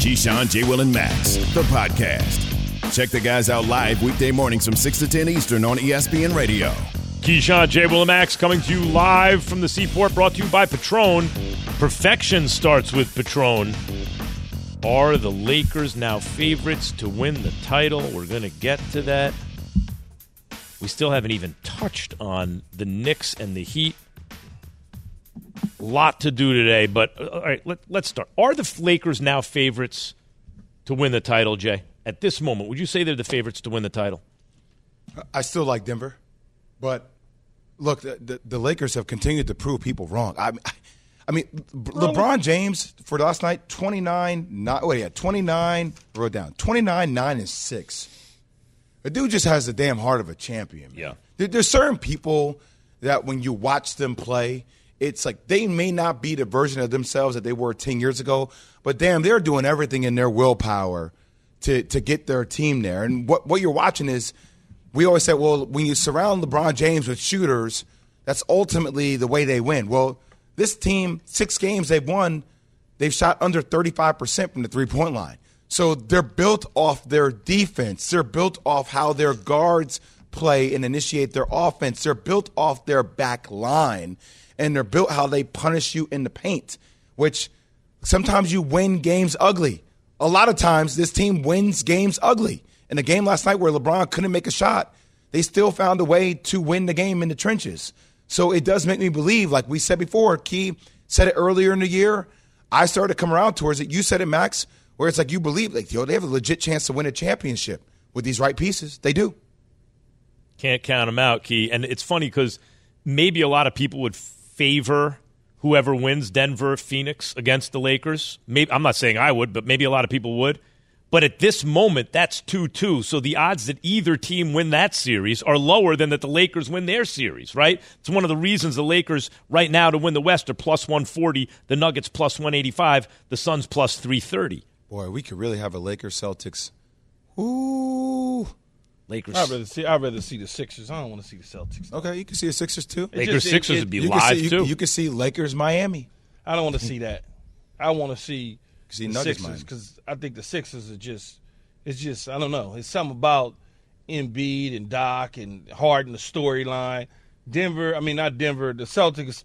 Keyshawn, J. Will, and Max, the podcast. Check the guys out live weekday mornings from 6 to 10 Eastern on ESPN Radio. Keyshawn, J. Will, and Max coming to you live from the Seaport, brought to you by Patron. Perfection starts with Patron. Are the Lakers now favorites to win the title? We're going to get to that. We still haven't even touched on the Knicks and the Heat. Lot to do today, but uh, all right, let, let's start. Are the Lakers now favorites to win the title, Jay? At this moment, would you say they're the favorites to win the title? I still like Denver, but look, the, the, the Lakers have continued to prove people wrong. I, I mean, LeBron James for last night, 29, not, wait, yeah, 29, wrote down, 29, 9, and 6. The dude just has the damn heart of a champion. Man. Yeah. There, there's certain people that when you watch them play, it's like they may not be the version of themselves that they were 10 years ago, but damn, they're doing everything in their willpower to, to get their team there. And what, what you're watching is we always said, well, when you surround LeBron James with shooters, that's ultimately the way they win. Well, this team, six games they've won, they've shot under 35% from the three point line. So they're built off their defense. They're built off how their guards play and initiate their offense. They're built off their back line. And they're built how they punish you in the paint, which sometimes you win games ugly. A lot of times this team wins games ugly. In a game last night where LeBron couldn't make a shot, they still found a way to win the game in the trenches. So it does make me believe, like we said before, Key said it earlier in the year. I started to come around towards it. You said it, Max, where it's like you believe, like, yo, they have a legit chance to win a championship with these right pieces. They do. Can't count them out, Key. And it's funny because maybe a lot of people would favor whoever wins Denver, Phoenix against the Lakers. Maybe I'm not saying I would, but maybe a lot of people would. But at this moment, that's 2 2. So the odds that either team win that series are lower than that the Lakers win their series, right? It's one of the reasons the Lakers right now to win the West are plus 140, the Nuggets plus 185, the Suns plus 330. Boy, we could really have a Lakers Celtics. Ooh. Lakers. I'd rather see. I'd rather see the Sixers. I don't want to see the Celtics. Okay, you can see the Sixers too. It Lakers just- it- Sixers it- would be You can live see, you, too. you can see Lakers Miami. I don't want to see that. I want to see See the Nuggets, Sixers because I think the Sixers are just. It's just I don't know. It's something about Embiid and Doc and Harden the storyline. Denver. I mean not Denver. The Celtics.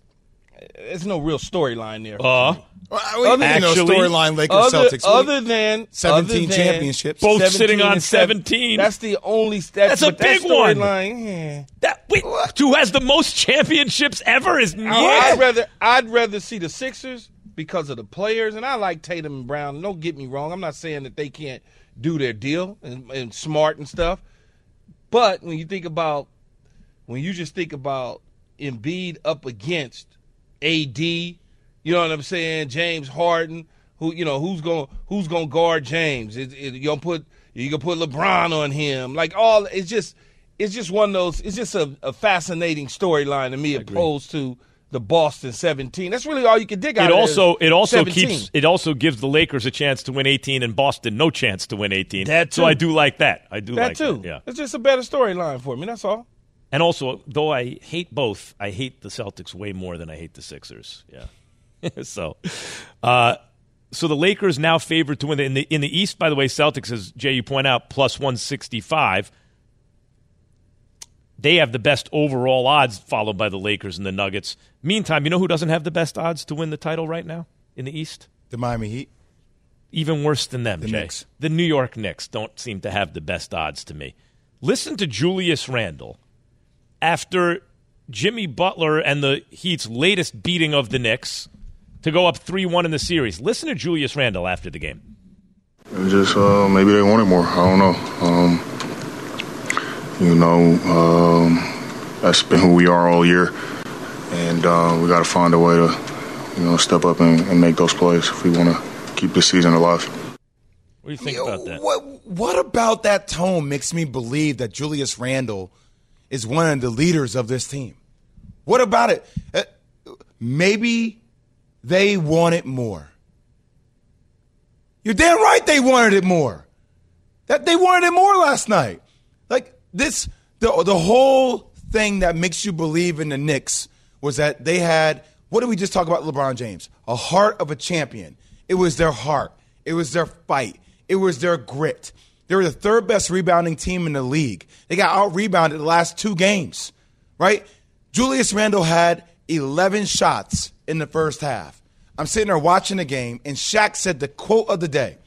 There's no real storyline there. uh, Well, you know, Actually, storyline Lakers other, Celtics. other than 17 other than championships. Both 17 sitting on and 17. That's the only. That's, That's a but that big one. storyline, yeah. that, wait, who has the most championships ever is I- yeah. I'd rather I'd rather see the Sixers because of the players, and I like Tatum and Brown. Don't get me wrong; I'm not saying that they can't do their deal and, and smart and stuff. But when you think about when you just think about Embiid up against AD, you know what I'm saying? James Harden, who you know who's going who's going to guard James? Is, is, you gonna put you gonna put LeBron on him? Like all it's just it's just one of those. It's just a, a fascinating storyline to me, opposed to the Boston 17. That's really all you can dig out. it of also it also 17. keeps it also gives the Lakers a chance to win 18 and Boston no chance to win 18. That So too. I do like that. I do that like too. that. Yeah. It's just a better storyline for me. That's all. And also, though I hate both, I hate the Celtics way more than I hate the Sixers. Yeah. so, uh, so the Lakers now favored to win in the in the East. By the way, Celtics, as Jay you point out, plus one sixty five. They have the best overall odds, followed by the Lakers and the Nuggets. Meantime, you know who doesn't have the best odds to win the title right now in the East? The Miami Heat. Even worse than them, The Jay. Knicks. The New York Knicks don't seem to have the best odds to me. Listen to Julius Randle after Jimmy Butler and the Heat's latest beating of the Knicks to go up 3 1 in the series. Listen to Julius Randle after the game. And just uh, maybe they wanted more. I don't know. Um, you know, um, that's been who we are all year, and uh, we got to find a way to, you know, step up and, and make those plays if we want to keep the season alive. What do you think about that? What What about that tone makes me believe that Julius Randle is one of the leaders of this team? What about it? Uh, maybe they wanted more. You're damn right they wanted it more. That they wanted it more last night. Like this, the the whole thing that makes you believe in the Knicks was that they had. What did we just talk about? LeBron James, a heart of a champion. It was their heart. It was their fight. It was their grit. They were the third best rebounding team in the league. They got out rebounded the last two games, right? Julius Randle had 11 shots in the first half. I'm sitting there watching the game, and Shaq said the quote of the day.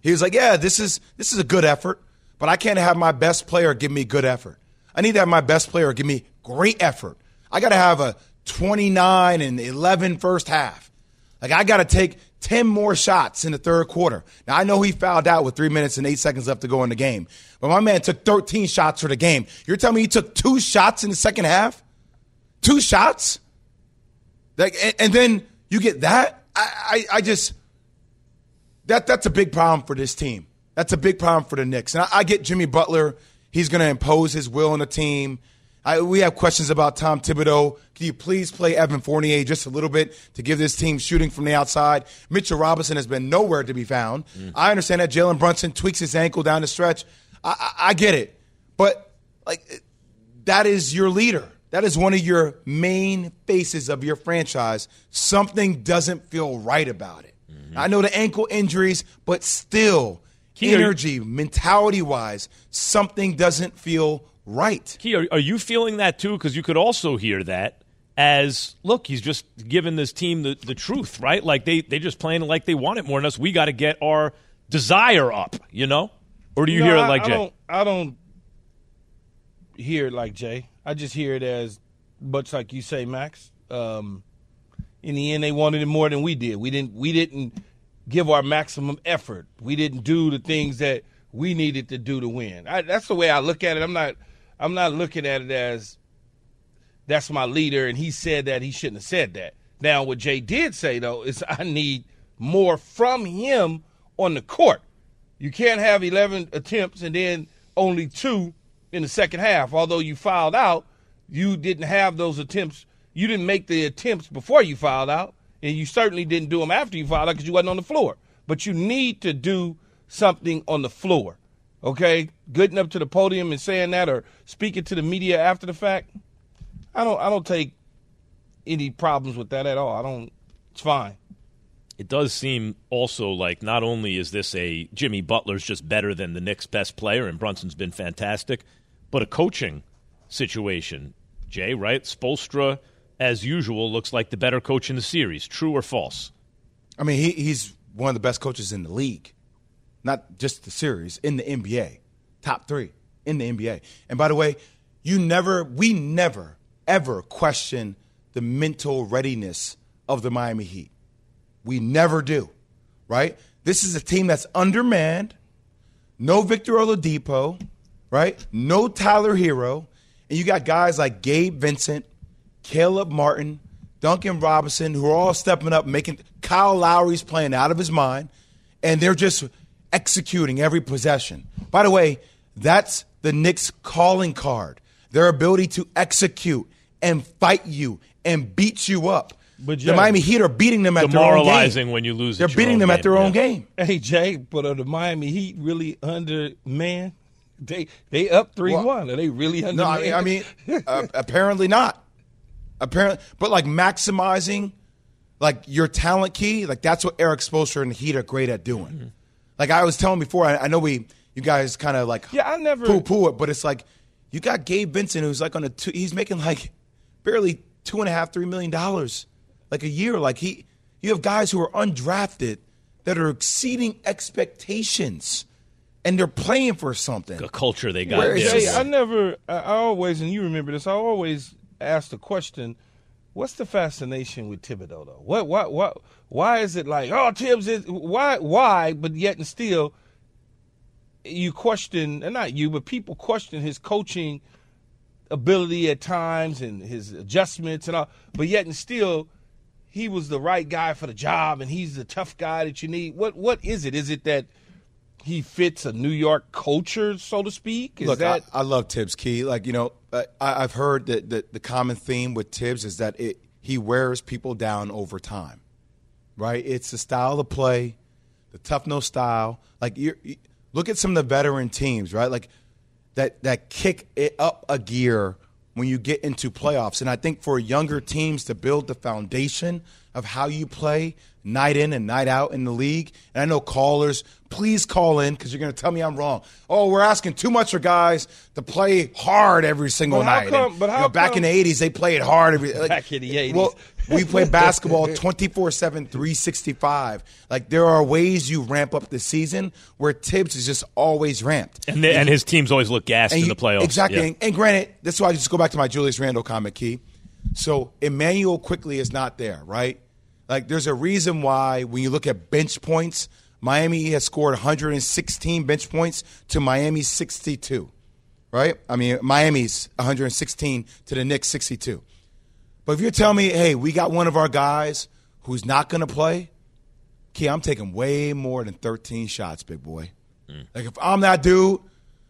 He was like, "Yeah, this is this is a good effort, but I can't have my best player give me good effort. I need to have my best player give me great effort. I got to have a 29 and 11 first half. Like I got to take 10 more shots in the third quarter. Now I know he fouled out with three minutes and eight seconds left to go in the game, but my man took 13 shots for the game. You're telling me he took two shots in the second half? Two shots? Like, and, and then you get that? I, I, I, just that that's a big problem for this team. That's a big problem for the Knicks. And I, I get Jimmy Butler. He's going to impose his will on the team. I, we have questions about Tom Thibodeau. Can you please play Evan Fournier just a little bit to give this team shooting from the outside? Mitchell Robinson has been nowhere to be found. Mm. I understand that Jalen Brunson tweaks his ankle down the stretch. I, I, I get it, but like that is your leader. That is one of your main faces of your franchise. Something doesn't feel right about it. Mm-hmm. I know the ankle injuries, but still, Key, energy, mentality wise, something doesn't feel right. Key, are, are you feeling that too? Because you could also hear that as look, he's just giving this team the, the truth, right? Like they they just playing like they want it more than us. We got to get our desire up, you know? Or do you no, hear it like I Jay? Don't, I don't hear it like Jay. I just hear it as much like you say, Max. Um, in the end, they wanted it more than we did. We didn't. We didn't give our maximum effort. We didn't do the things that we needed to do to win. I, that's the way I look at it. I'm not I'm not looking at it as that's my leader and he said that he shouldn't have said that. Now, what Jay did say though is I need more from him on the court. You can't have 11 attempts and then only two in the second half. Although you fouled out, you didn't have those attempts. You didn't make the attempts before you fouled out, and you certainly didn't do them after you fouled out because you wasn't on the floor. But you need to do something on the floor okay, getting up to the podium and saying that or speaking to the media after the fact, I don't I don't take any problems with that at all. I don't it's fine. It does seem also like not only is this a Jimmy Butler's just better than the Knicks' best player, and Brunson's been fantastic, but a coaching situation. Jay, right? Spoelstra, as usual, looks like the better coach in the series. True or false? I mean, he, he's one of the best coaches in the league not just the series, in the NBA. Top three in the NBA. And by the way, you never, we never, ever question the mental readiness of the Miami Heat. We never do, right? This is a team that's undermanned, no Victor Oladipo, right? No Tyler Herro. And you got guys like Gabe Vincent, Caleb Martin, Duncan Robinson, who are all stepping up, making Kyle Lowry's playing out of his mind. And they're just executing every possession. By the way, that's the Knicks' calling card their ability to execute and fight you and beat you up. But Jay, the Miami Heat are beating them at their own game. Demoralizing when you lose. They're beating them game, at their yeah. own game. Hey Jay, but are the Miami Heat really under man? They they up three well, one. Are they really under? No, I mean, I mean uh, apparently not. Apparently, but like maximizing like your talent key, like that's what Erik Spoelstra and the Heat are great at doing. Mm-hmm. Like I was telling before, I, I know we you guys kind of like yeah, I never poo poo it, but it's like you got Gabe Vincent who's like on a two, he's making like barely two and a half three million dollars like a year. Like he, you have guys who are undrafted that are exceeding expectations. And they're playing for something. The culture they got. Where, yeah. I never, I always, and you remember this. I always ask the question: What's the fascination with Thibodeau though? What what what why is it like oh Thibs is why why but yet and still you question and not you but people question his coaching ability at times and his adjustments and all but yet and still he was the right guy for the job and he's the tough guy that you need? What what is it? Is it that he fits a New York culture, so to speak? Is Look, that I, I love Thibs Key. Like you know, I, I've heard that the, the common theme with Thibs is that it, he wears people down over time, right? It's the style of play, the tough no style. Like you look at some of the veteran teams, right? Like that that kick it up a gear when you get into playoffs. And I think for younger teams to build the foundation of how you play night in and night out in the league. And I know callers, please call in because you're going to tell me I'm wrong. Oh, we're asking too much for guys to play hard every single But how night. come- And, but you how know, back in the 80s, they played hard. Every, like, Back in the 80s. Well, we play basketball 24 7, 365. Like, there are ways you ramp up the season where Thibs is just always ramped. And, the, and his teams always look gassed in you- the playoffs. Exactly. Yeah. And, and granted, that's why I just go back to my Julius Randle comment, Key. So Immanuel Quickley is not there, right? Like there's a reason why when you look at bench points, Miami has scored 116 bench points to Miami's 62, right? I mean, Miami's 116 to the Knicks 62. But if you're telling me, hey, we got one of our guys who's not going to play, Key, I'm taking way more than 13 shots, big boy. Mm. Like if I'm that dude,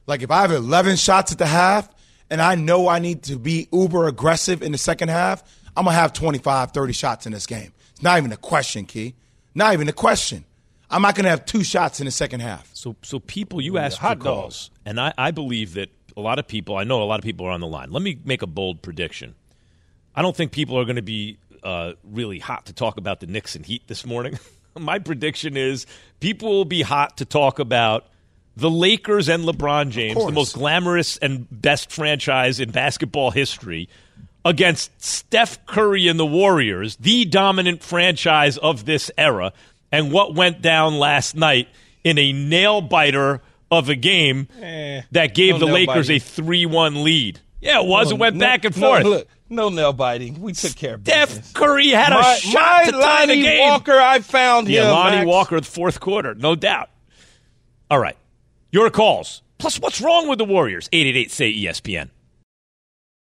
like if I have 11 shots at the half and I know I need to be uber aggressive in the second half, I'm going to have 25, 30 shots in this game. It's not even a question, Key. Not even a question. I'm not going to have two shots in the second half. So, so people, you ask for hot dog. calls, and I, I believe that a lot of people. I know a lot of people are on the line. Let me make a bold prediction. I don't think people are going to be uh, really hot to talk about the Knicks and Heat this morning. My prediction is people will be hot to talk about the Lakers and LeBron James, the most glamorous and best franchise in basketball history, against Steph Curry and the Warriors, the dominant franchise of this era, and what went down last night in a nail biter of a game Eh, that gave no the Lakers biting. a 3 1 lead. Yeah, it was. it went No- back and no, forth. look, no nail biting. We took care of it. Steph business. Curry had a my, shot my to tie the game. Walker, I found yeah, him. Lonnie Max. Walker, the fourth quarter, no doubt. All right, your calls. Plus, what's wrong with the Warriors? 888 say ESPN.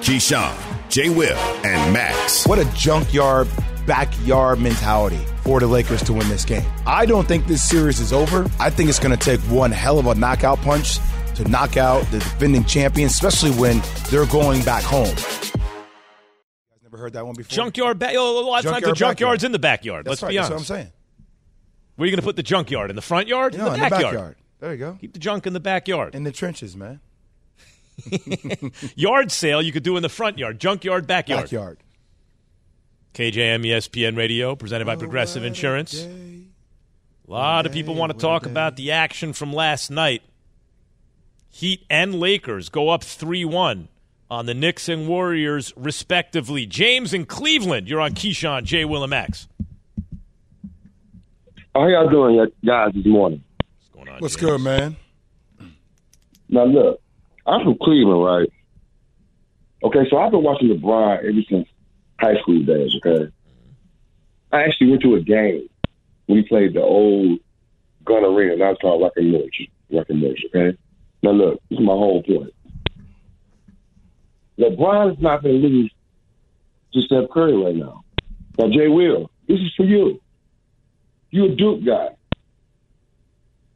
Keyshawn, J. Will, and Max. What a junkyard, backyard mentality for the Lakers to win this game. I don't think this series is over. I think it's going to take one hell of a knockout punch to knock out the defending champion, especially when they're going back home. You guys never heard that one before? Junkyard, ba- oh, a lot of times the junkyard's backyard. in the backyard. That's Let's right. be That's what I'm saying. Where are you going to put the junkyard? In the front yard? You know, in the backyard. There you go. Keep the junk in the backyard. In the trenches, man. Yard sale you could do in the front yard. Junkyard, backyard. Backyard. KJM ESPN Radio, presented by Progressive Insurance. A lot of people want to talk about the action from last night. Heat and Lakers go up 3 1 on the Knicks and Warriors, respectively. James in Cleveland, you're on Keyshawn, J. Will, and Max. How y'all doing, guys, this morning? What's going on? What's James? good, man? Now, look, I'm from Cleveland, right? Okay, so I've been watching LeBron ever since high school days, okay? I actually went to a game We played the old Gund Arena. Now it's called Breckenridge. Breckenridge, okay? Now look, this is my whole point. LeBron is not going to lose to Steph Curry right now. Now, Jay Will, this is for you. You're a Duke guy.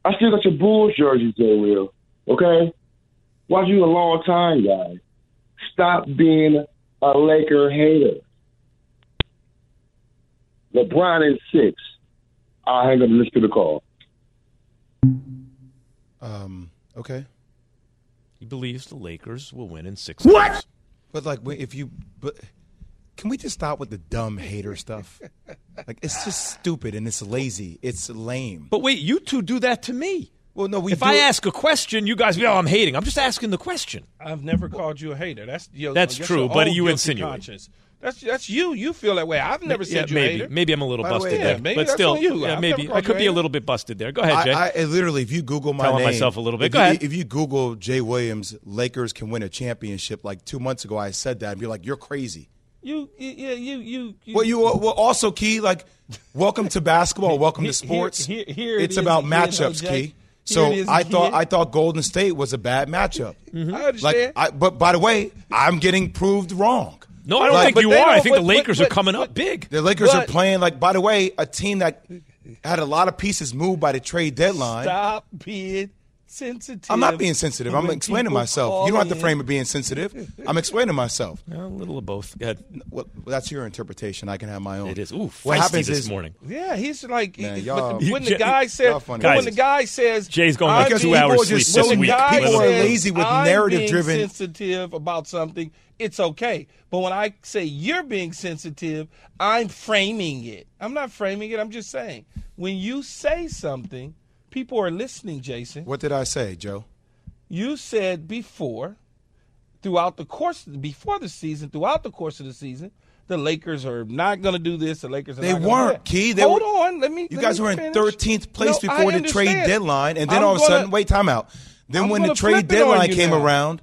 I still got your Bulls jersey, Jay Will. Okay? Watch you a long time guy. Stop being a Laker hater. LeBron is six. I'll hang up and listen to the call. Um. Okay. He believes the Lakers will win in six. What? games. But like, if you, but can we just stop with the dumb hater stuff? Like, it's just stupid and it's lazy. It's lame. But wait, you two do that to me. Well, no, we. if do I it- ask a question, you guys oh, I'm hating. I'm just asking the question. I've never called you a hater. That's your, That's that's true, but you insinuate. conscience. That's that's you. You feel that way. I've never yeah, said you maybe. hater. Maybe I'm a little By busted way, there, yeah, maybe but that's still, you. yeah, I've maybe I could be a a little bit busted there. Go ahead, Jay. I, I literally, if you Google my Telling name, myself a little bit. If Go you, ahead. If you Google Jay Williams, Lakers can win a championship. Like two months ago, I said that, and you're like, you're crazy. You, you, yeah, you, you. you Well, you well also key like, welcome to basketball, welcome to sports. here- here it it's is about again, matchups, though, key. Jay. So Here it is I thought. I thought Golden State was a bad matchup. Mm-hmm. I Like, understand. I, but by the way, I'm getting proved wrong. no, I don't Like- think you are. I don't- think the Lakers but- are coming but- up big. The Lakers are playing like. By the way, a team that had a lot of pieces moved by the trade deadline. Stop being sensitive. I'm not being sensitive. I'm explaining myself. You don't have to call frame it being sensitive. I'm explaining myself. A little of both. Go ahead. Well, that's your interpretation. I can have my own. It is. Ooh, What happens this is morning. Yeah, he's like Man, he- y'all- when the guy says funny. when the guy says Jay's going like I'm two hours people sleep just- this week. guy people are lazy with I'm narrative-driven- sensitive about something, it's okay. But when I say you're being sensitive, I'm framing it. I'm not framing it. I'm just saying when you say something, people are listening. Jason, What did I say, Joe? you said before, throughout the course before the season, throughout the course of the season. The Lakers are not going to do this. The Lakers are They gonna weren't, that. Key. They Hold were- on. Let me. You let guys me were in 13th place No, before the trade deadline, and then I'm all of a sudden, wait, time out. Then I'm when the trade flip it on deadline came now. around,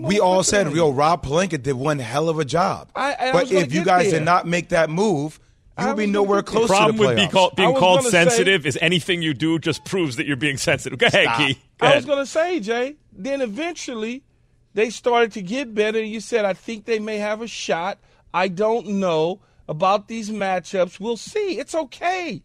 we all said, "Yo. Rob Pelinka did one hell of a job." I- I but if you guys there. did not make that move, you I would be was gonna nowhere get close The problem to the with be playoffs. call, I being was called gonna say- sensitive is anything you do just proves that you're being sensitive. Go ahead, Key. Go I ahead. was going to say, Jay. Then eventually, they started to get better. You said, "I think they may have a shot." I don't know about these matchups. We'll see. It's okay.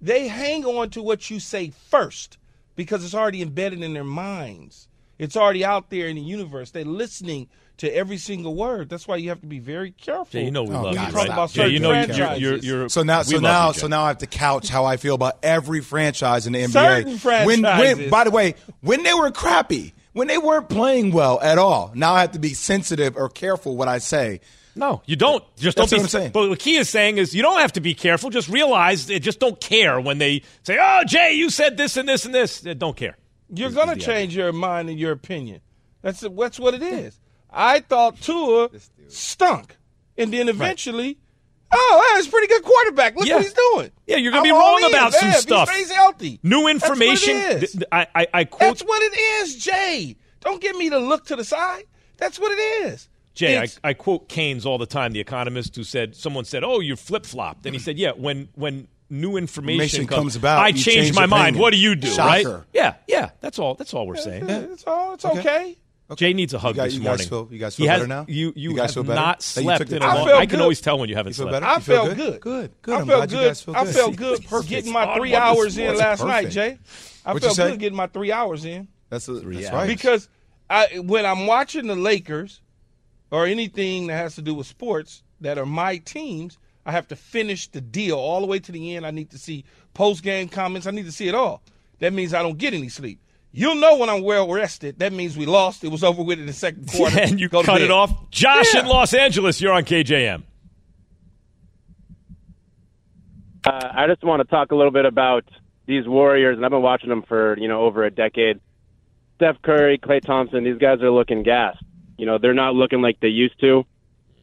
They hang on to what you say first because it's already embedded in their minds. It's already out there in the universe. They're listening to every single word. That's why you have to be very careful. Jay, you know we Oh, love God, you, stop. right? About Jay, you certain know you- you're, franchises. you're, you're So now, so now, so now I have to couch how I feel about every franchise in the NBA. Certain When, when, franchises. by the way, when they were crappy, when they weren't playing well at all, now I have to be sensitive or careful what I say. No, you don't. Just That's don't be. what I'm saying. But what Key is saying is you don't have to be careful. Just realize they just don't care when they say, "Oh, Jay, you said this and this and this." They don't care. You're going to change your mind and your opinion. That's that's what it is. I thought Tua stunk, and then eventually, oh, that's a pretty good quarterback. Look Yeah. what he's doing. Yeah, you're gonna be wrong about Yeah, some if he stuff. stays healthy. New That's what it information. is. th- th- I, I, I quote That's what it is, Jay. Don't get me to look to the side. That's what it is. Jay. I, I quote Keynes all the time, the economist who said, "Someone said, oh, you're flip flopped," and he said, "Yeah, when when." New information, Information comes, comes about, I you change change my mind. What do you do? Right? Yeah, yeah. That's all. That's all we're saying. it's all. It's okay. Jay needs a hug You guys- this you guys morning. feel- you guys feel has- better now? You you, You guys have feel better? not slept took in a long. I I can always tell when you haven't You slept. better? I feel felt good? good. Good, good. I I'm felt glad you good. guys feel I good. felt good perfect. getting my three hours in last Perfect. night, Jay. I What'd felt good getting my three hours in. That's, that's hours. right. because I, when I'm watching the Lakers or anything that has to do with sports that are my teams, I have to finish the deal all the way to the end. I need to see post game comments. I need to see it all. That means I don't get any sleep. You'll know when I'm well rested. That means we lost. It was over with in the second quarter. and you Go cut it off. Josh Yeah. in Los Angeles, you're on KJM. Uh, I just want to talk a little bit about these Warriors, and I've been watching them for you know over a decade. Steph Curry, Klay Thompson, these guys are looking gassed. You know, they're not looking like they used to.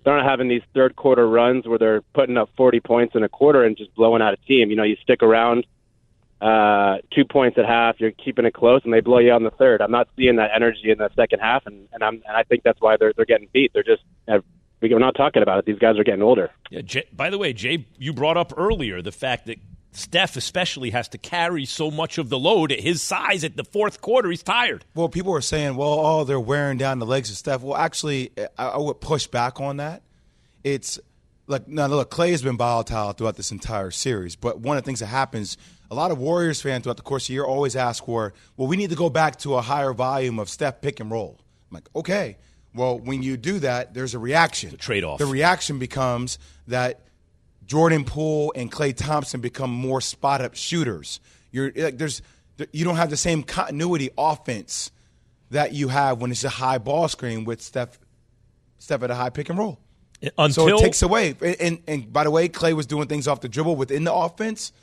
They're not having these third quarter runs where they're putting up 40 points in a quarter and just blowing out a team. You know, you stick around uh, two points at half, you're keeping it close, and they blow you out in the third. I'm not seeing that energy in the second half, and, and I'm and I think that's why they're they're getting beat. They're just we're not talking about it. These guys are getting older. Yeah. Jay, by the way, Jay, you brought up earlier the fact that Steph especially has to carry so much of the load at his size at the fourth quarter. He's tired. Well, people were saying, well, oh, they're wearing down the legs of Steph. Well, actually, I, I would push back on that. It's like, now look, Klay has been volatile throughout this entire series, but one of the things that happens, a lot of Warriors fans throughout the course of the year always ask for, well, we need to go back to a higher volume of Steph pick and roll. I'm like, okay. Well, when you do that, there's a reaction. The trade off. The reaction becomes that Jordan Poole and Klay Thompson become more spot up shooters. You're like, there's you don't have the same continuity offense that you have when it's a high ball screen with Steph Steph at a high pick and roll. Until so it takes away. And, and, and by the way, Klay was doing things off the dribble within the offense,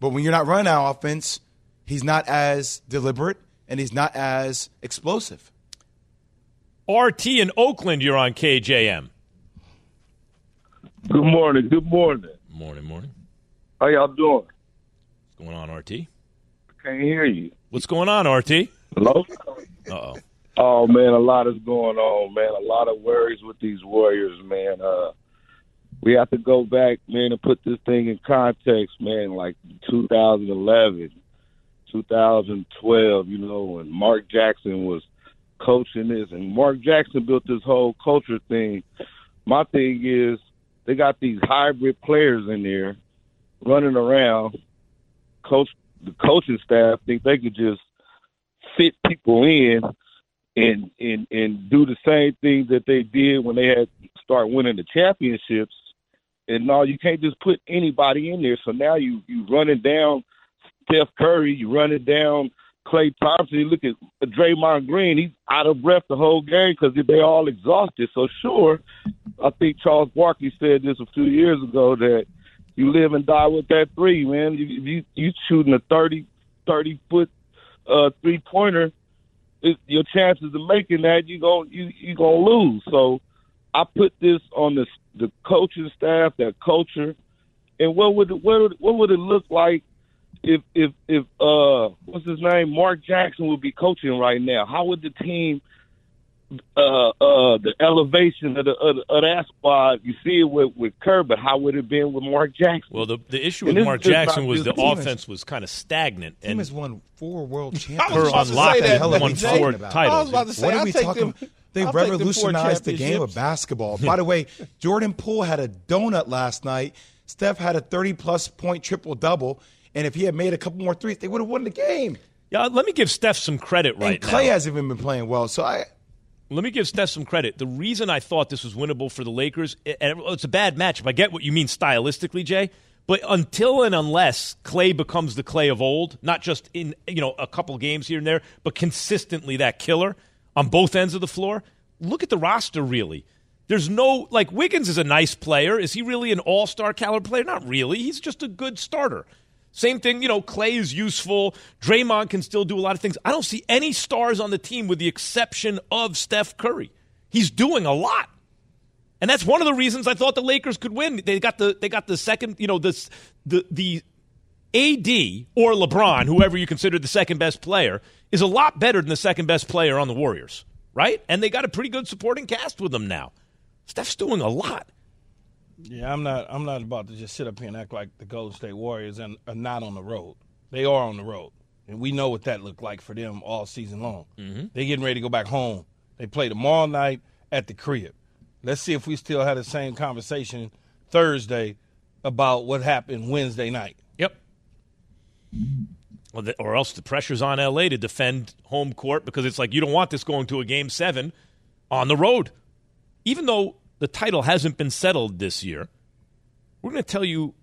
but when you're not running our offense, he's not as deliberate and he's not as explosive. RT in Oakland, you're on KJM. Good morning. Good morning. Morning, morning. How y'all doing? What's going on, RT? I Can't hear you. What's going on, RT? Hello? Uh oh. Oh man, a lot is going on, man. A lot of worries with these Warriors, man. Uh we have to go back, man, and put this thing in context, man, like 2011, 2012, you know, when Mark Jackson was coaching this and Mark Jackson built this whole culture thing. My thing is they got these hybrid players in there running around. Coach, the coaching staff think they could just fit people in and and and do the same thing that they did when they had start winning the championships. And no, you can't just put anybody in there. So now you you running down Steph Curry, you running down Klay Thompson. You look at Draymond Green; he's out of breath the whole game because they all exhausted. So sure, I think Charles Barkley said this a few years ago that you live and die with that three, man. You you, you shooting a 30, 30 foot uh, three pointer, your chances of making that you going you you gonna lose. So I put this on the the coaching staff, that culture, and what would it, what would, what would it look like if if if uh what's his name Mark Jackson would be coaching right now? How would the team uh uh the elevation of the of, the, of that squad? You see it with with Kerr, but how would it been with Mark Jackson? Well, the the issue with Mark Jackson was the offense was kind of stagnant. Team and has won four world I championships. was about to say that, won Jay. four I was titles. about to say, What are I'll we take talking? them- They I'll take them four revolutionized the game of basketball. By the way, Jordan Poole had a donut last night. Steph had a 30 plus point triple double, and if he had made a couple more threes, they would have won the game. Yeah, let me give Steph some credit right and Klay now. hasn't even been playing well. So I, Let me give Steph some credit. The reason I thought this was winnable for the Lakers, and it's a bad matchup. I get what you mean stylistically, Jay, but until and unless Klay becomes the Klay of old, not just in you know a couple games here and there, but consistently that killer on both ends of the floor. Look at the roster, really. There's no like Wiggins is a nice player. Is he really an all star caliber player? Not really. He's just a good starter. Same thing, you know, Klay is useful. Draymond can still do a lot of things. I don't see any stars on the team with the exception of Steph Curry. He's doing a lot. And that's one of the reasons I thought the Lakers could win. They got the they got the second, you know, this the the AD or LeBron, whoever you consider the second best player, is a lot better than the second best player on the Warriors, right? And they got a pretty good supporting cast with them now. Steph's doing a lot. Yeah, I'm not. I'm not about to just sit up here and act like the Golden State Warriors and are not on the road. They are on the road, and we know what that looked like for them all season long. Mm-hmm. They getting ready to go back home. They play tomorrow night at the crib. Let's see if we still have the same conversation Thursday about what happened Wednesday night. Well, the, or else the pressure's on LA to defend home court because it's like you don't want this going to a game seven on the road. Even though the title hasn't been settled this year, we're going to tell you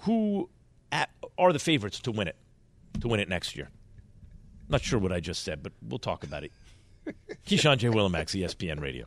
who at, are the favorites to win it, to win it next year. Not sure what I just said, but we'll talk about it. Keyshawn J. Willimax, ESPN Radio.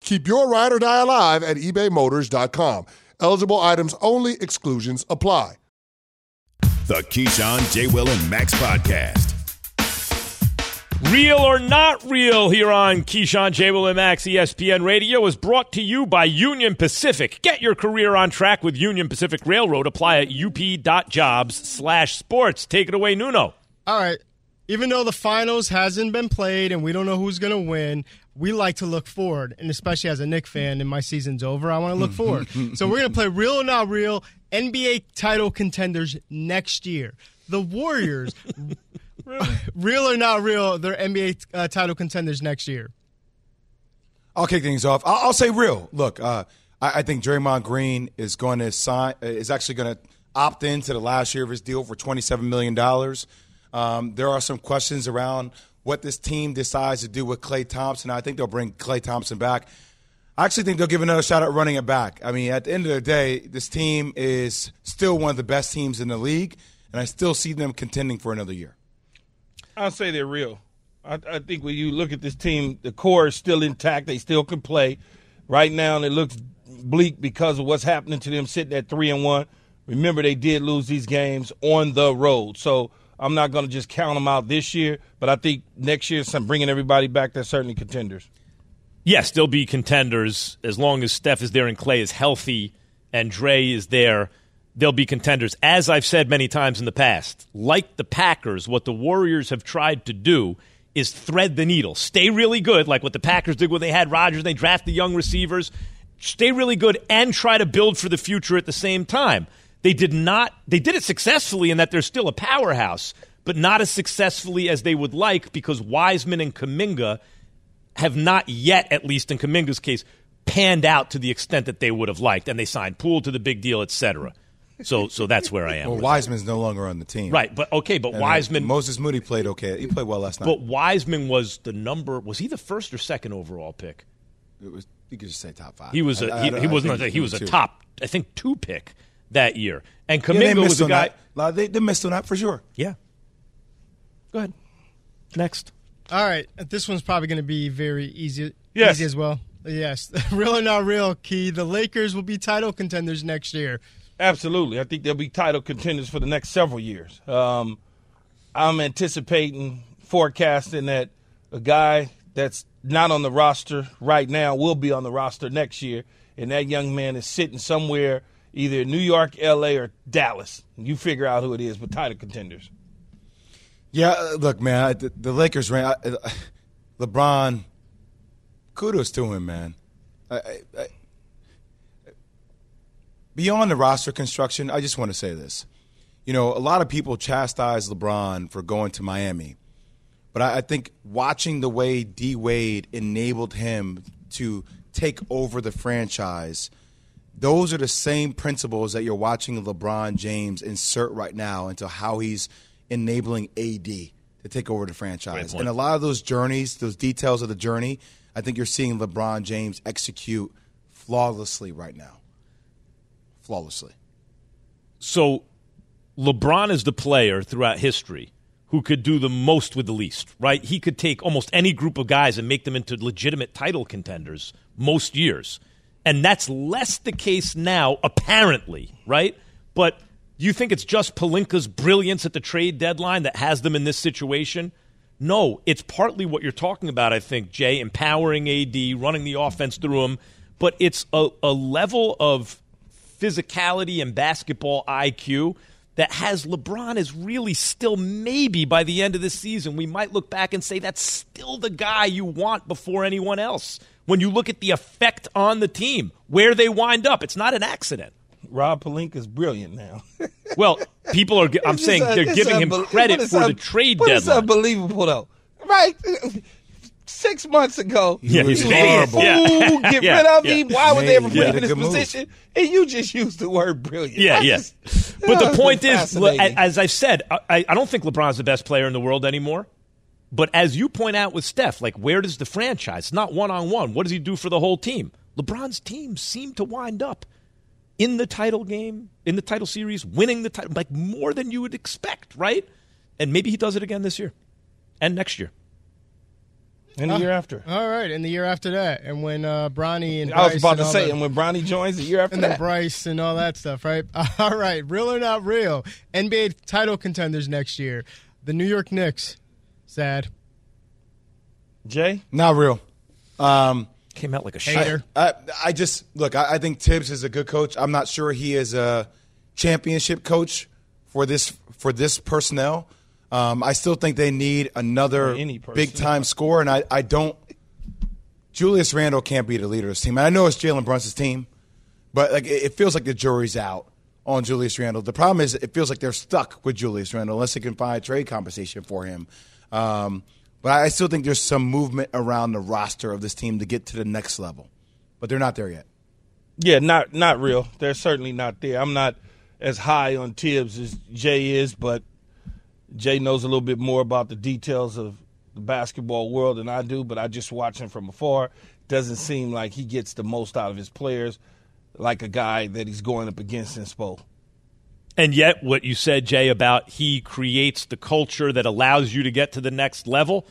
Keep your ride or die alive at ebaymotors.com. Eligible items only, exclusions apply. The Keyshawn, J. Will, and Max podcast. Real or not real here on Keyshawn J. Will and Max ESPN Radio is brought to you by Union Pacific. Get your career on track with Union Pacific Railroad. Apply at up.jobs slash sports. Take it away, Nuno. All right. Even though the finals hasn't been played and we don't know who's going to win, we like to look forward. And especially as a Knick fan and my season's over, I want to look forward. so we're going to play real or not real NBA title contenders next year. The Warriors, real or not real, they're NBA uh, title contenders next year. I'll kick things off. I'll, I'll say real. Look, uh, I, I, think Draymond Green is going to sign. Is actually going to opt into the last year of his deal for twenty seven million dollars. Um, there are some questions around what this team decides to do with Klay Thompson. I think they'll bring Klay Thompson back. I actually think they'll give another shot at running it back. I mean, at the end of the day, this team is still one of the best teams in the league, and I still see them contending for another year. I'll say they're real. I, I think when you look at this team, the core is still intact. They still can play. Right now, it looks bleak because of what's happening to them sitting at three and one. Remember, they did lose these games on the road, so I'm not going to just count them out this year, but I think next year, some bringing everybody back, they're certainly contenders. Yes, they'll be contenders as long as Steph is there and Klay is healthy and Dre is there. They'll be contenders. As I've said many times in the past, like the Packers, what the Warriors have tried to do is thread the needle. Stay really good, like what the Packers did when they had Rodgers. They draft the young receivers. Stay really good and try to build for the future at the same time. They did not. They did it successfully in that they're still a powerhouse, but not as successfully as they would like because Wiseman and Kuminga have not yet, at least in Kuminga's case, panned out to the extent that they would have liked, and they signed Poole to the big deal, etc. So, so that's where I am. Well, Wiseman's no longer on the team, right? But okay, but and uh, Wiseman, Moses Moody played okay. He played well last night. But Wiseman was the number. Was he the first or second overall pick? It was. You could just say top five. He was. A, I, he, I, he wasn't. A, he was a top. I think two pick that year. And Kuminga yeah, was a guy. That. They, they missed on that for sure. Yeah. Go ahead. Next. All right. This one's probably going to be very easy, yes. easy as well. Yes. real or not real, Key. The Lakers will be title contenders next year. Absolutely. I think they'll be title contenders for the next several years. Um, I'm anticipating, forecasting that a guy that's not on the roster right now will be on the roster next year. And that young man is sitting somewhere – either New York, L.A., or Dallas. You figure out who it is, but title contenders. Yeah, uh, look, man, the, the Lakers ran. Uh, LeBron, kudos to him, man. I, I, beyond the roster construction, I just want to say this. You know, a lot of people chastise LeBron for going to Miami, but I, I think watching the way D Wade enabled him to take over the franchise those are the same principles that you're watching LeBron James insert right now into how he's enabling AD to take over the franchise. And a lot of those journeys, those details of the journey, I think you're seeing LeBron James execute flawlessly right now. Flawlessly. So LeBron is the player throughout history who could do the most with the least, right? He could take almost any group of guys and make them into legitimate title contenders most years. And that's less the case now, apparently, right? But you think it's just Pelinka's brilliance at the trade deadline that has them in this situation? No, it's partly what you're talking about, I think, Jay, empowering AD, running the offense through him. But it's a, a level of physicality and basketball IQ that has LeBron is really still maybe by the end of the season, we might look back and say that's still the guy you want before anyone else. When you look at the effect on the team, where they wind up, it's not an accident. Rob Pelinka's brilliant now. Well, people are. I'm It's saying just- they're giving him unbel- credit for un- the trade but It's unbelievable though, right? Six months ago, Yeah, he's he was horrible. a fool. Yeah. Get Yeah, rid of yeah. him. Why would they ever put yeah. him in this good move. position? And you just used the word brilliant. Yeah, I yeah. just- But the point is, as I've said, I, I don't think LeBron's the best player in the world anymore. But as you point out with Steph, like where does the franchise, not one on one, what does he do for the whole team? LeBron's teams seem to wind up in the title game, in the title series, winning the title, like more than you would expect, right? And maybe he does it again this year and next year. And the year after. All right, and the year after that, and when uh, Bronny and I was about to say, the- and when Bronny joins the year after and then that, Bryce and all that stuff, right? All right, real or not real? NBA title contenders next year. The New York Knicks. Sad. Jay, Not real. Um, Came out like a Hater. I, I, I just look. I, I think Thibs is a good coach. I'm not sure he is a championship coach for this for this personnel. Um, I still think they need another For any personnel. big time scorer, and I, I don't. Julius Randle can't be the leader of this team. And I know it's Jalen Brunson's team, but like it, it feels like the jury's out on Julius Randle. The problem is it feels like they're stuck with Julius Randle unless they can find a trade compensation for him. Um, but I still think there's some movement around the roster of this team to get to the next level, but they're not there yet. yeah, not not real. They're certainly not there. I'm not as high on Thibs as Jay is, but Jay knows a little bit more about the details of the basketball world than I do. But I just watch him from afar. Doesn't seem like he gets the most out of his players, like a guy that he's going up against in Spo. And yet, what you said, Jay, about he creates the culture that allows you to get to the next level,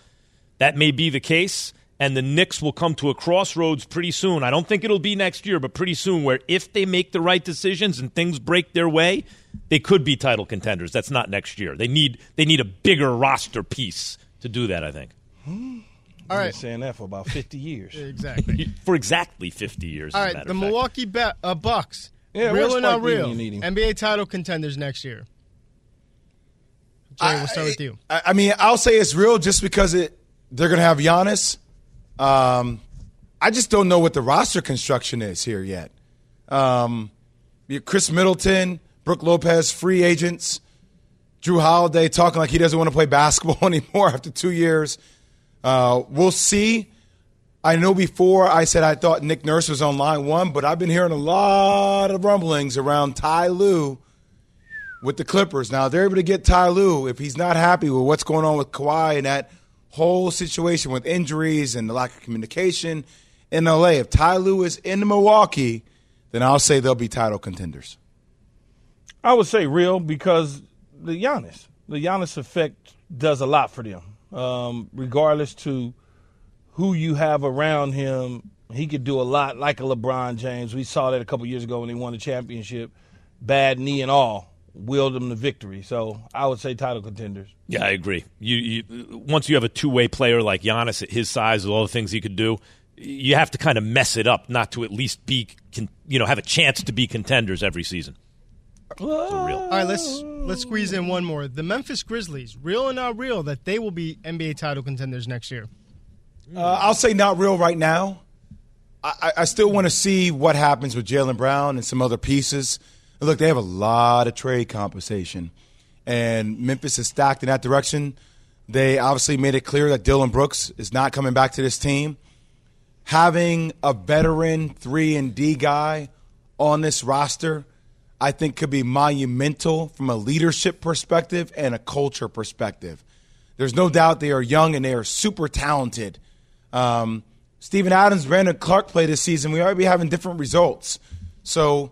that may be the case. And the Knicks will come to a crossroads pretty soon. I don't think it'll be next year, but pretty soon, where if they make the right decisions and things break their way, they could be title contenders. That's not next year. They need they need a bigger roster piece to do that. I think All I've been saying that for about 50 years. Exactly. for exactly fifty years. All as a right, matter the fact. Milwaukee Ba- uh, Bucks. Yeah, real or not Spike Lee when real? you need him? NBA title contenders next year. Jay, we'll start with you. I, I mean, I'll say it's real just because it they're going to have Giannis. Um, I just don't know what the roster construction is here yet. Um, Khris Middleton, Brook Lopez, free agents. Jrue Holiday talking like he doesn't want to play basketball anymore after two years. Uh, we'll see. I know before I said I thought Nick Nurse was on line one, but I've been hearing a lot of rumblings around Ty Lue with the Clippers. Now, they're able to get Ty Lue, if he's not happy with what's going on with Kawhi and that whole situation with injuries and the lack of communication in LA, if Ty Lue is in Milwaukee, then I'll say they'll be title contenders. I would say real because the Giannis, the Giannis effect does a lot for them. Um, regardless to who you have around him, he could do a lot like a LeBron James. We saw that a couple years ago when he won the championship. Bad knee and all, willed them to victory. So I would say title contenders. Yeah, I agree. You, you once you have a two way player like Giannis at his size with all the things he could do, you have to kind of mess it up not to at least be, con- you know, have a chance to be contenders every season. All right, let's let's squeeze in one more. The Memphis Grizzlies, real or not real, that they will be NBA title contenders next year. Uh, I'll say not real right now. I, I- still want to see what happens with Jaylen Brown and some other pieces. Look, they have a lot of trade compensation, and Memphis is stacked in that direction. They obviously made it clear that Dillon Brooks is not coming back to this team. Having a veteran three and D guy on this roster, I think, could be monumental from a leadership perspective and a culture perspective. There's no doubt they are young and they are super talented. Um, Steven Adams, Brandon Clarke play this season. We already be having different results. So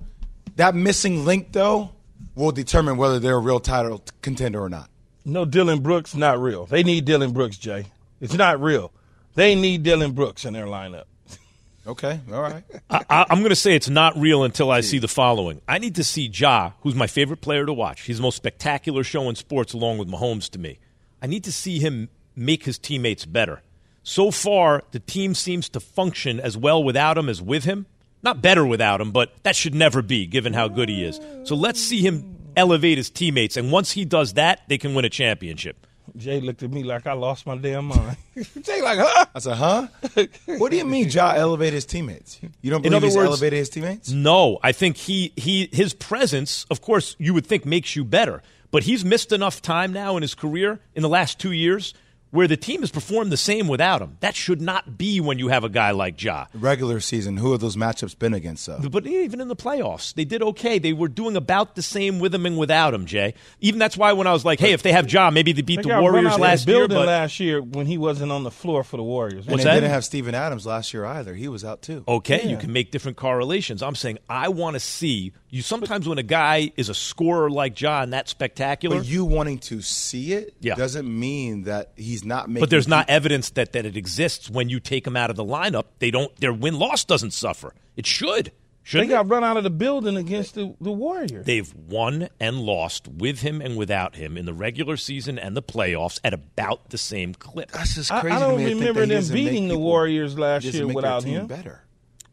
that missing link, though, will determine whether they're a real title contender or not. No Dillon Brooks, not real. They need Dillon Brooks, Jay. It's not real. They need Dillon Brooks in their lineup. Okay, all right. I, I, I'm going to say it's not real until I see the following. I need to see Ja, who's my favorite player to watch. He's the most spectacular show in sports, along with Mahomes to me. I need to see him make his teammates better. So far, the team seems to function as well without him as with him. Not better without him, but that should never be, given how good he is. So let's see him elevate his teammates. And once he does that, they can win a championship. Jay looked at me like I lost my damn mind. Jay like, huh? I said, huh? what do you mean Ja elevated his teammates? You don't In other he's words- elevated his teammates? No, I think he he his presence, of course, you would think makes you better, but he's missed enough time now in his career in the last two years where the team has performed the same without him. That should not be when you have a guy like Ja. Regular season, who have those matchups been against? Though? But even in the playoffs, they did okay. They were doing about the same with him and without him, Jay. Even that's why when I was like, hey, if they have Ja, maybe they beat They the Warriors out last the year. But last year when he wasn't on the floor for the Warriors. And What's they that? didn't have Steven Adams last year either. He was out too. Okay, you can make different correlations. I'm saying I want to see you. Sometimes when a guy is a scorer like John, that's spectacular. But you wanting to see it Yeah. doesn't mean that he's not making. But there's not people- evidence that, that it exists when you take them out of the lineup. They don't. Their win loss doesn't suffer. It should. They Shouldn't got it? run out of the building against the, the Warriors. They've won and lost with him and without him in the regular season and the playoffs at about the same clip. That's just I, crazy. I to don't to think remember that them doesn't beating the Warriors last year make their without team him. Better.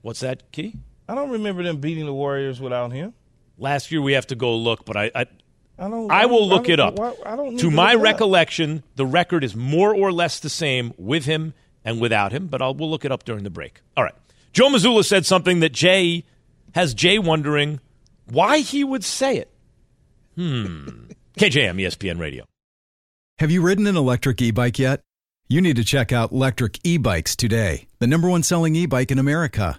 What's that, Key? I don't remember them beating the Warriors without him. Last year we have to go look, but I I, I don't. I will look don't- it up. why- I don't to my look it up. recollection, the record is more or less the same with him and without him, but I'll, we'll look it up during the break. All right. Joe Mazzulla said something that Jay has Jay wondering why he would say it. Hmm. KJM, ESPN Radio. Have you ridden an electric e bike yet? You need to check out Lectric E Bikes today, the number one selling e bike in America.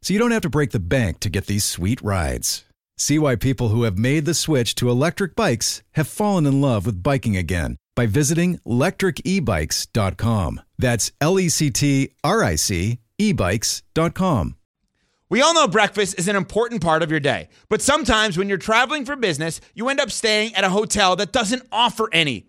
so you don't have to break the bank to get these sweet rides. See why people who have made the switch to electric bikes have fallen in love with biking again by visiting lectricebikes.com. That's L E C T R I C ebikes.com. We all know breakfast is an important part of your day, but sometimes when you're traveling for business, you end up staying at a hotel that doesn't offer any.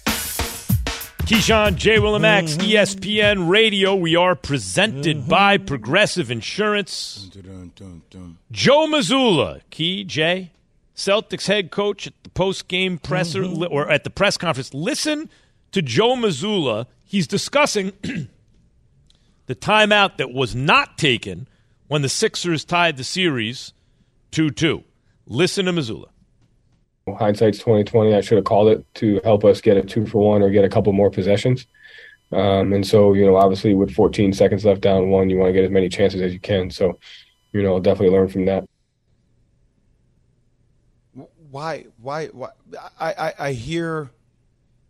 Keyshawn, J. Will and Mm-hmm. ESPN Radio. We are presented by Progressive Insurance. Joe Mazzulla, Key J, Celtics head coach at the post game presser Mm-hmm. or at the press conference. Listen to Joe Mazzulla. He's discussing the timeout that was not taken when the Sixers tied the series 2 2. Listen to Mazzulla. Hindsight's 2020 i should have called it to help us get a two for one or get a couple more possessions um, and so you know obviously with 14 seconds left down one you want to get as many chances as you can so you know definitely learn from that Why? Why? Why? I, I I hear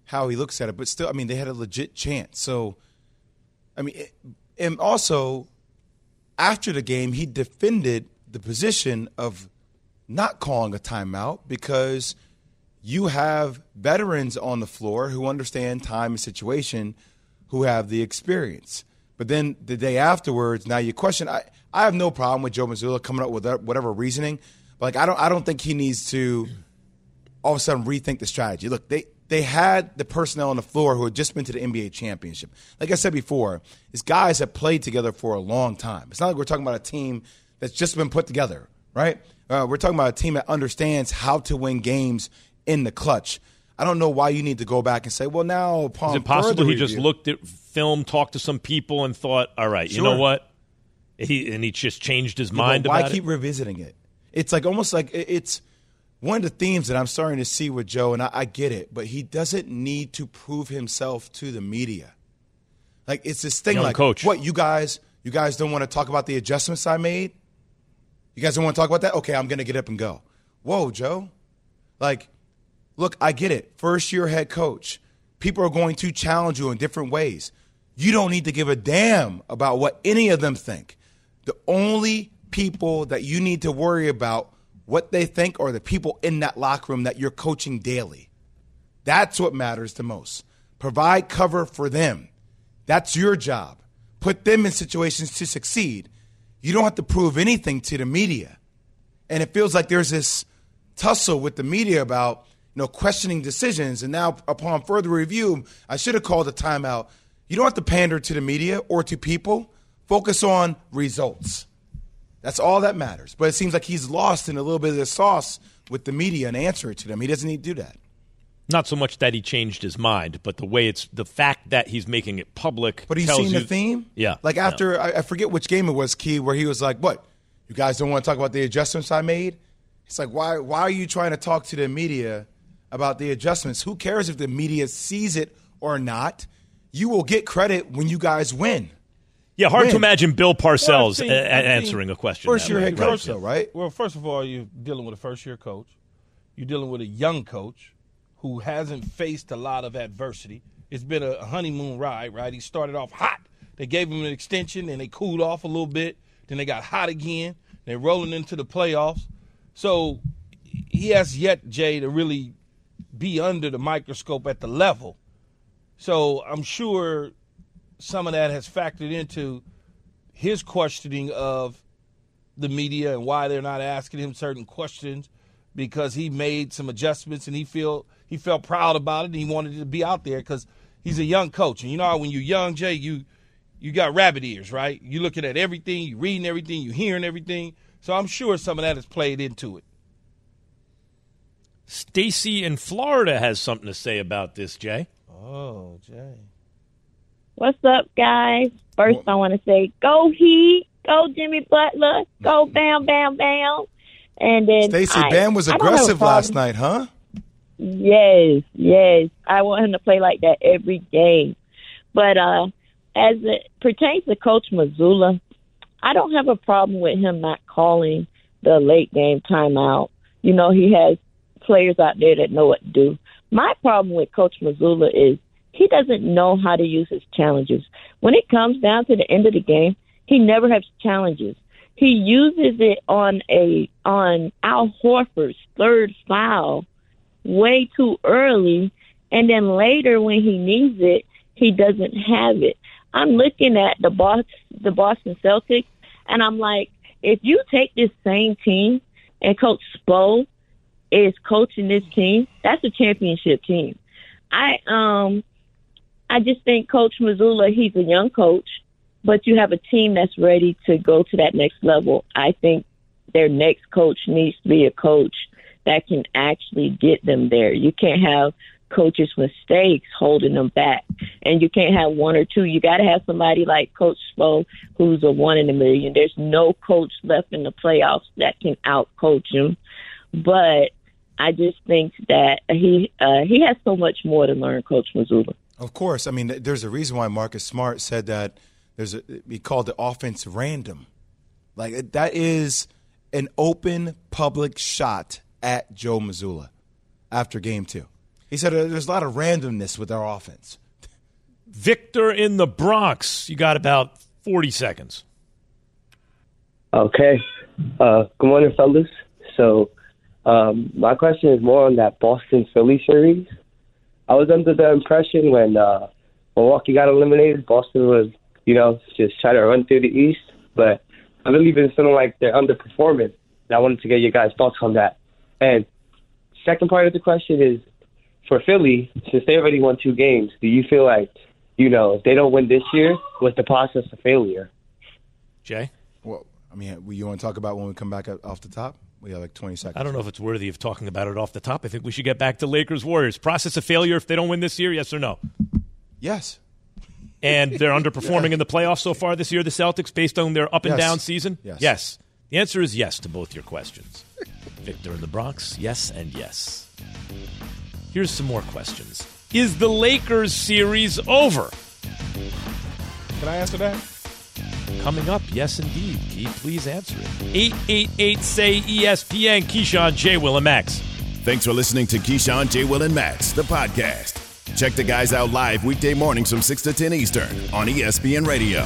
how he looks at it, but still, I mean, they had a legit chance. So, I mean, and also after the game, he defended the position of not calling a timeout because you have veterans on the floor who understand time and situation, who have the experience. But then the day afterwards, now you question. I, I have no problem with Joe Mazzulla coming up with whatever reasoning. But like I don't I don't think he needs to all of a sudden rethink the strategy. Look, they they had the personnel on the floor who had just been to the NBA championship. Like I said before, these guys have played together for a long time. It's not like we're talking about a team that's just been put together, right? Uh, we're talking about a team that understands how to win games in the clutch. I don't know why you need to go back and say, well, now upon Is it possible he just looked at film, talked to some people, and thought, all right, you know what? He, and he just changed his Yeah, mind why keep it? revisiting it? It's like almost like it's one of the themes that I'm starting to see with Joe, and I, I get it, but he doesn't need to prove himself to the media. Like it's this thing, Young like coach. what you guys, you guys don't want to talk about the adjustments I made. You guys don't want to talk about that. Okay, I'm gonna get up and go. Whoa, Joe. Like, look, I get it. First year head coach. People are going to challenge you in different ways. You don't need to give a damn about what any of them think. The only people that you need to worry about what they think are the people in that locker room that you're coaching daily. That's what matters the most. Provide cover for them. That's your job. Put them in situations to succeed. You don't have to prove anything to the media. And it feels like there's this tussle with the media about, you know, questioning decisions. And now, upon further review, I should have called a timeout. You don't have to pander to the media or to people. Focus on results. That's all that matters. But it seems like he's lost in a little bit of the sauce with the media and answer it to them. He doesn't need to do that. Not so much that he changed his mind, but the way it's the fact that he's making it public. But he's seen you, the theme. Yeah, Like after I, I forget which game it was, Key, where he was like, "What? You guys don't want to talk about the adjustments I made?" It's like, why? Why are you trying to talk to the media about the adjustments? Who cares if the media sees it or not? You will get credit when you guys win. Yeah, hard Win. to imagine Bill Parcells Well, seen- a- a- I've seen answering a question. First year head coach, though, right? Well, first of all, you're dealing with a first year coach. You're dealing with a young coach who hasn't faced a lot of adversity. It's been a honeymoon ride, right? He started off hot. They gave him an extension and they cooled off a little bit. Then they got hot again. They're rolling into the playoffs. So he has yet, Jay, to really be under the microscope at the level. So I'm sure some of that has factored into his questioning of the media and why they're not asking him certain questions because he made some adjustments and he feel he felt proud about it and he wanted to be out there because he's a young coach and you know how when you're young Jay you you got rabbit ears right You're looking at everything you're reading everything you're hearing everything so I'm sure some of that has played into it Stacy in Florida has something to say about this, Jay. oh Jay What's up, guys? First, I want to say, go Heat, go Jimmy Butler, go Bam Bam Bam. And then Stacy Bam was I don't have a aggressive last night, huh? Yes, yes. I want him to play like that every game. But uh as it pertains to Coach Mazzulla, I don't have a problem with him not calling the late game timeout. You know, he has players out there that know what to do. My problem with Coach Mazzulla is he doesn't know how to use his challenges. When it comes down to the end of the game, he never has challenges. He uses it on a on Al Horford's third foul way too early, and then later when he needs it, he doesn't have it. I'm looking at the Boston, the Boston Celtics, and I'm like, if you take this same team and Coach Spo is coaching this team, that's a championship team. I um, I just think Coach Mazzulla, he's a young coach, but you have a team that's ready to go to that next level. I think their next coach needs to be a coach that can actually get them there. You can't have coaches' mistakes holding them back, and you can't have one or two. You got to have somebody like Coach Spo, who's a one in a million. There's no coach left in the playoffs that can out coach him, but I just think that he uh, he has so much more to learn, Coach Mazzulla. Of course. I mean, there's a reason why Marcus Smart said that there's a, he called the offense random. Like that is an open public shot at Joe Mazzulla after game two. He said uh, there's a lot of randomness with our offense. Victor in the Bronx. You got about 40 seconds. Okay. Uh, good morning, fellas. So, um, my question is more on that Boston Philly series. I was under the impression when uh, Milwaukee got eliminated, Boston was, you know, just trying to run through the East. But I've really been feeling like they're underperforming. And I wanted to get your guys' thoughts on that. And second part of the question is for Philly, since they already won two games, do you feel like, you know, if they don't win this year, was the process a failure? Jay? Well, I mean, you want to talk about when we come back off the top? We have like 20 seconds. I don't know if it's worthy of talking about it off the top. I think we should get back to Lakers Warriors. Process of failure if they don't win this year, yes or no? Yes. And they're underperforming in the playoffs so far this year, the Celtics, based on their up and Yes. down season? Yes. Yes. The answer is yes to both your questions. Victor in the Bronx, yes and yes. Here's some more questions. Is the Lakers series over? can I answer that Coming up, yes indeed. Key, please answer it. 888 say ESPN, Keyshawn, J. Will, and Max. Thanks for listening to Keyshawn, J. Will, and Max, the podcast. Check the guys out live weekday mornings from 6 to 10 Eastern on ESPN Radio.